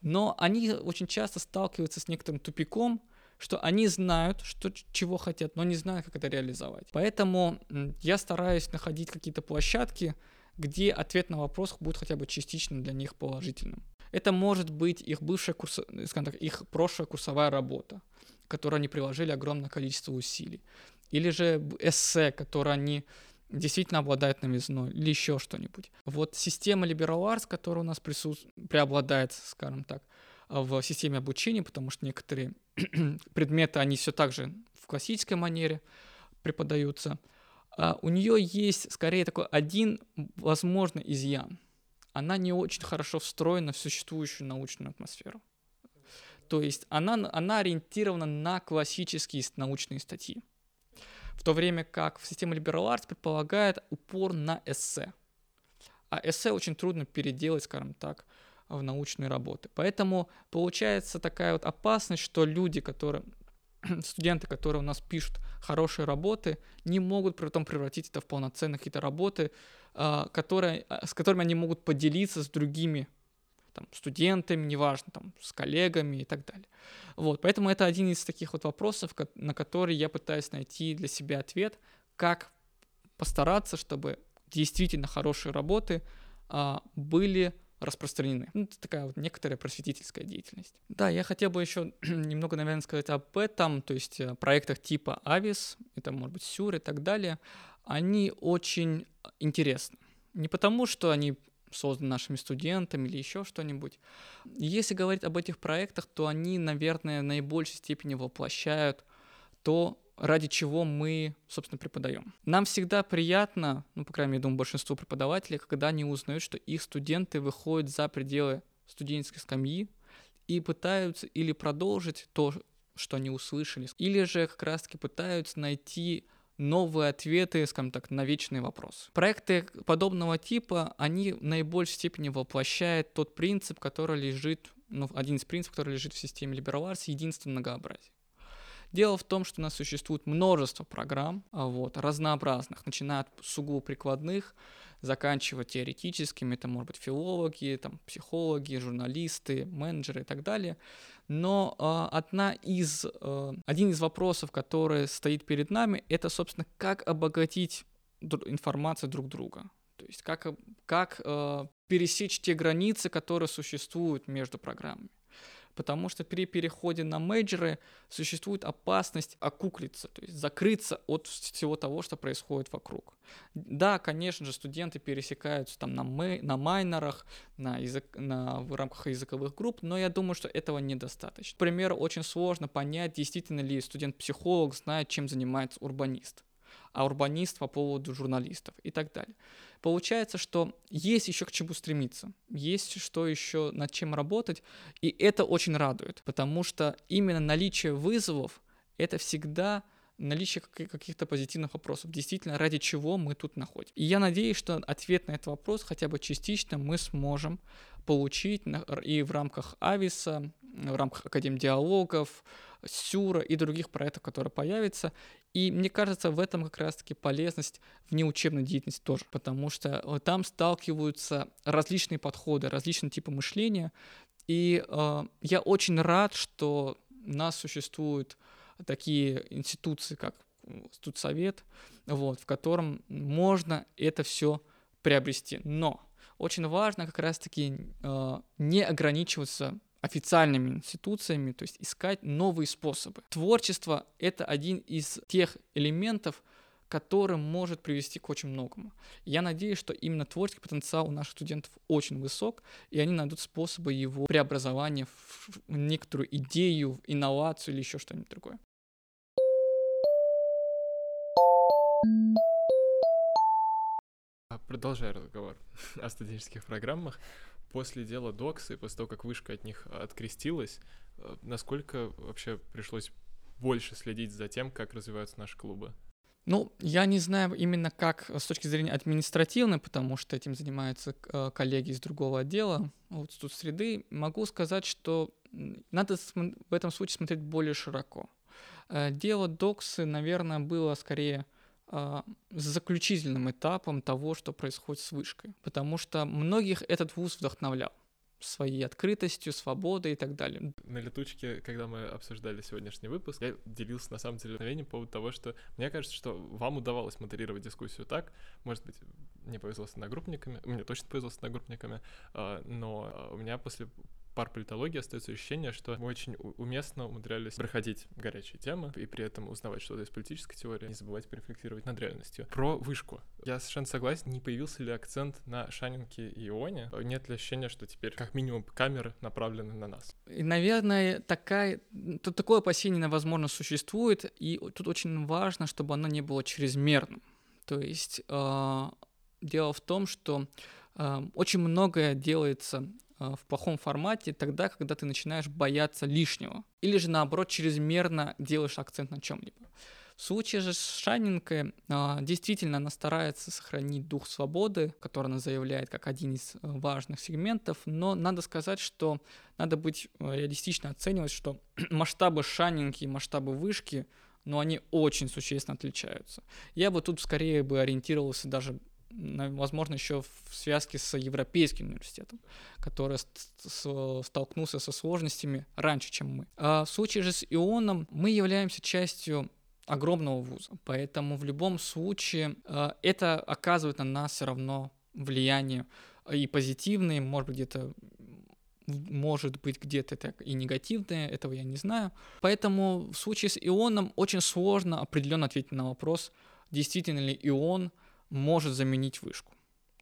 Но они очень часто сталкиваются с некоторым тупиком, что они знают, что, чего хотят, но не знают, как это реализовать. Поэтому я стараюсь находить какие-то площадки, где ответ на вопрос будет хотя бы частично для них положительным. Это может быть их бывшая курс, скажем так, их прошлая курсовая работа, которой они приложили огромное количество усилий или же эссе, которые они действительно обладают новизной, или еще что-нибудь. Вот система Liberal Arts, которая у нас присутств... преобладает, скажем так, в системе обучения, потому что некоторые предметы, они все так же в классической манере преподаются, а у нее есть скорее такой один возможный изъян. Она не очень хорошо встроена в существующую научную атмосферу. То есть она, она ориентирована на классические научные статьи в то время как в системе Liberal Arts предполагает упор на эссе. А эссе очень трудно переделать, скажем так, в научные работы. Поэтому получается такая вот опасность, что люди, которые студенты, которые у нас пишут хорошие работы, не могут при этом превратить это в полноценные какие-то работы, а, которые, а, с которыми они могут поделиться с другими там, студентами, неважно, там, с коллегами и так далее. Вот, поэтому это один из таких вот вопросов, на которые я пытаюсь найти для себя ответ, как постараться, чтобы действительно хорошие работы а, были распространены. Ну, это такая вот некоторая просветительская деятельность. Да, я хотел бы еще немного, наверное, сказать об этом, то есть о проектах типа Avis, это может быть Сюр и так далее. Они очень интересны. Не потому, что они создан нашими студентами или еще что-нибудь. Если говорить об этих проектах, то они, наверное, в наибольшей степени воплощают то, ради чего мы, собственно, преподаем. Нам всегда приятно, ну, по крайней мере, думаю, большинству преподавателей, когда они узнают, что их студенты выходят за пределы студенческой скамьи и пытаются или продолжить то, что они услышали, или же как раз-таки пытаются найти новые ответы, скажем так, на вечные вопросы. Проекты подобного типа, они в наибольшей степени воплощают тот принцип, который лежит, ну, один из принципов, который лежит в системе Liberal Arts, единство многообразия. Дело в том, что у нас существует множество программ, а, вот, разнообразных, начиная от сугубо прикладных, заканчивая теоретическими, это может быть филологи, там, психологи, журналисты, менеджеры и так далее. Но э, одна из, э, один из вопросов, который стоит перед нами, это, собственно, как обогатить информацию друг друга. То есть как, как э, пересечь те границы, которые существуют между программами потому что при переходе на мейджеры существует опасность окуклиться, то есть закрыться от всего того, что происходит вокруг. Да, конечно же, студенты пересекаются там на, мей, на майнерах, на язык, на, в рамках языковых групп, но я думаю, что этого недостаточно. К примеру, очень сложно понять, действительно ли студент-психолог знает, чем занимается урбанист а урбанист по поводу журналистов и так далее. Получается, что есть еще к чему стремиться, есть что еще над чем работать, и это очень радует, потому что именно наличие вызовов — это всегда наличие каких-то позитивных вопросов, действительно, ради чего мы тут находимся. И я надеюсь, что ответ на этот вопрос хотя бы частично мы сможем получить и в рамках Ависа, в рамках Академ диалогов, Сюра и других проектов, которые появятся. И мне кажется, в этом как раз-таки полезность внеучебной деятельности тоже, потому что э, там сталкиваются различные подходы, различные типы мышления. И э, я очень рад, что у нас существуют такие институции, как студсовет, вот, в котором можно это все приобрести. Но очень важно как раз-таки э, не ограничиваться официальными институциями, то есть искать новые способы. Творчество — это один из тех элементов, который может привести к очень многому. Я надеюсь, что именно творческий потенциал у наших студентов очень высок, и они найдут способы его преобразования в некоторую идею, инновацию или еще что-нибудь другое. Продолжая разговор о студенческих программах, после дела Доксы, после того, как вышка от них открестилась, э, насколько вообще пришлось больше следить за тем, как развиваются наши клубы? Ну, я не знаю именно как с точки зрения административной, потому что этим занимаются э, коллеги из другого отдела, вот тут среды. Могу сказать, что надо в этом случае смотреть более широко. Э, дело Доксы, наверное, было скорее заключительным этапом того, что происходит с вышкой. Потому что многих этот вуз вдохновлял своей открытостью, свободой и так далее. На летучке, когда мы обсуждали сегодняшний выпуск, я делился на самом деле мгновением по поводу того, что мне кажется, что вам удавалось модерировать дискуссию так, может быть, мне повезло с одногруппниками, мне точно повезло с одногруппниками, а, но у меня после пар политологии остается ощущение, что мы очень уместно умудрялись проходить горячие темы и при этом узнавать что-то из политической теории, не забывать порефлексировать над реальностью. Про вышку. Я совершенно согласен, не появился ли акцент на Шанинке и Ионе? Нет ли ощущения, что теперь как минимум камеры направлены на нас? И, наверное, такая, тут такое опасение, возможно, существует, и тут очень важно, чтобы оно не было чрезмерным. То есть э, дело в том, что э, очень многое делается в плохом формате тогда, когда ты начинаешь бояться лишнего. Или же наоборот чрезмерно делаешь акцент на чем-либо. В случае же с Шанинкой а, действительно она старается сохранить дух свободы, который она заявляет как один из э, важных сегментов, но надо сказать, что надо быть э, реалистично оценивать, что масштабы Шанинки и масштабы вышки, но они очень существенно отличаются. Я бы тут скорее бы ориентировался даже возможно, еще в связке с Европейским университетом, который столкнулся со сложностями раньше, чем мы. А в случае же с ионом мы являемся частью огромного вуза, поэтому в любом случае а, это оказывает на нас все равно влияние и позитивное, может быть, где-то может быть где-то это и негативное, этого я не знаю. Поэтому в случае с ионом очень сложно определенно ответить на вопрос, действительно ли ион может заменить вышку.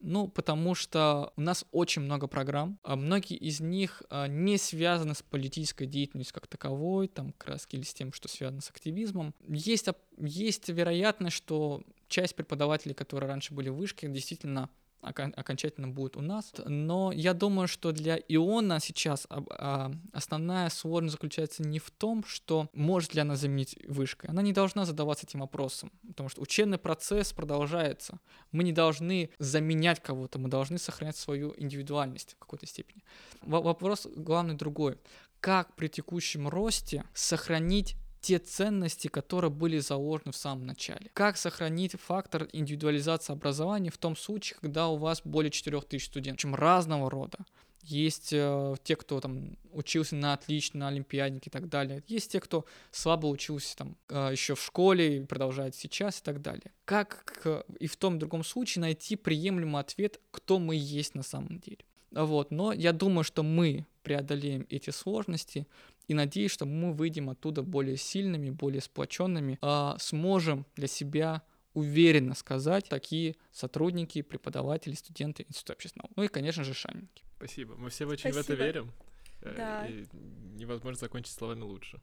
Ну, потому что у нас очень много программ, а многие из них а, не связаны с политической деятельностью как таковой, там как раз или с тем, что связано с активизмом. Есть, есть вероятность, что часть преподавателей, которые раньше были в вышке, действительно окончательно будет у нас. Но я думаю, что для Иона сейчас а, основная сложность заключается не в том, что может ли она заменить вышкой. Она не должна задаваться этим вопросом, потому что учебный процесс продолжается. Мы не должны заменять кого-то, мы должны сохранять свою индивидуальность в какой-то степени. Вопрос главный другой. Как при текущем росте сохранить те ценности, которые были заложены в самом начале. Как сохранить фактор индивидуализации образования в том случае, когда у вас более 4000 студентов, чем разного рода. Есть э, те, кто там учился на отлично, на олимпиаднике и так далее. Есть те, кто слабо учился там э, еще в школе и продолжает сейчас и так далее. Как и в том и другом случае найти приемлемый ответ, кто мы есть на самом деле. Вот, но я думаю, что мы преодолеем эти сложности, и надеюсь, что мы выйдем оттуда более сильными, более сплоченными, а сможем для себя уверенно сказать такие сотрудники, преподаватели, студенты Института общественного. Ну и, конечно же, шанники. Спасибо. Мы все очень Спасибо. в это верим. Э, да. И невозможно закончить словами лучше.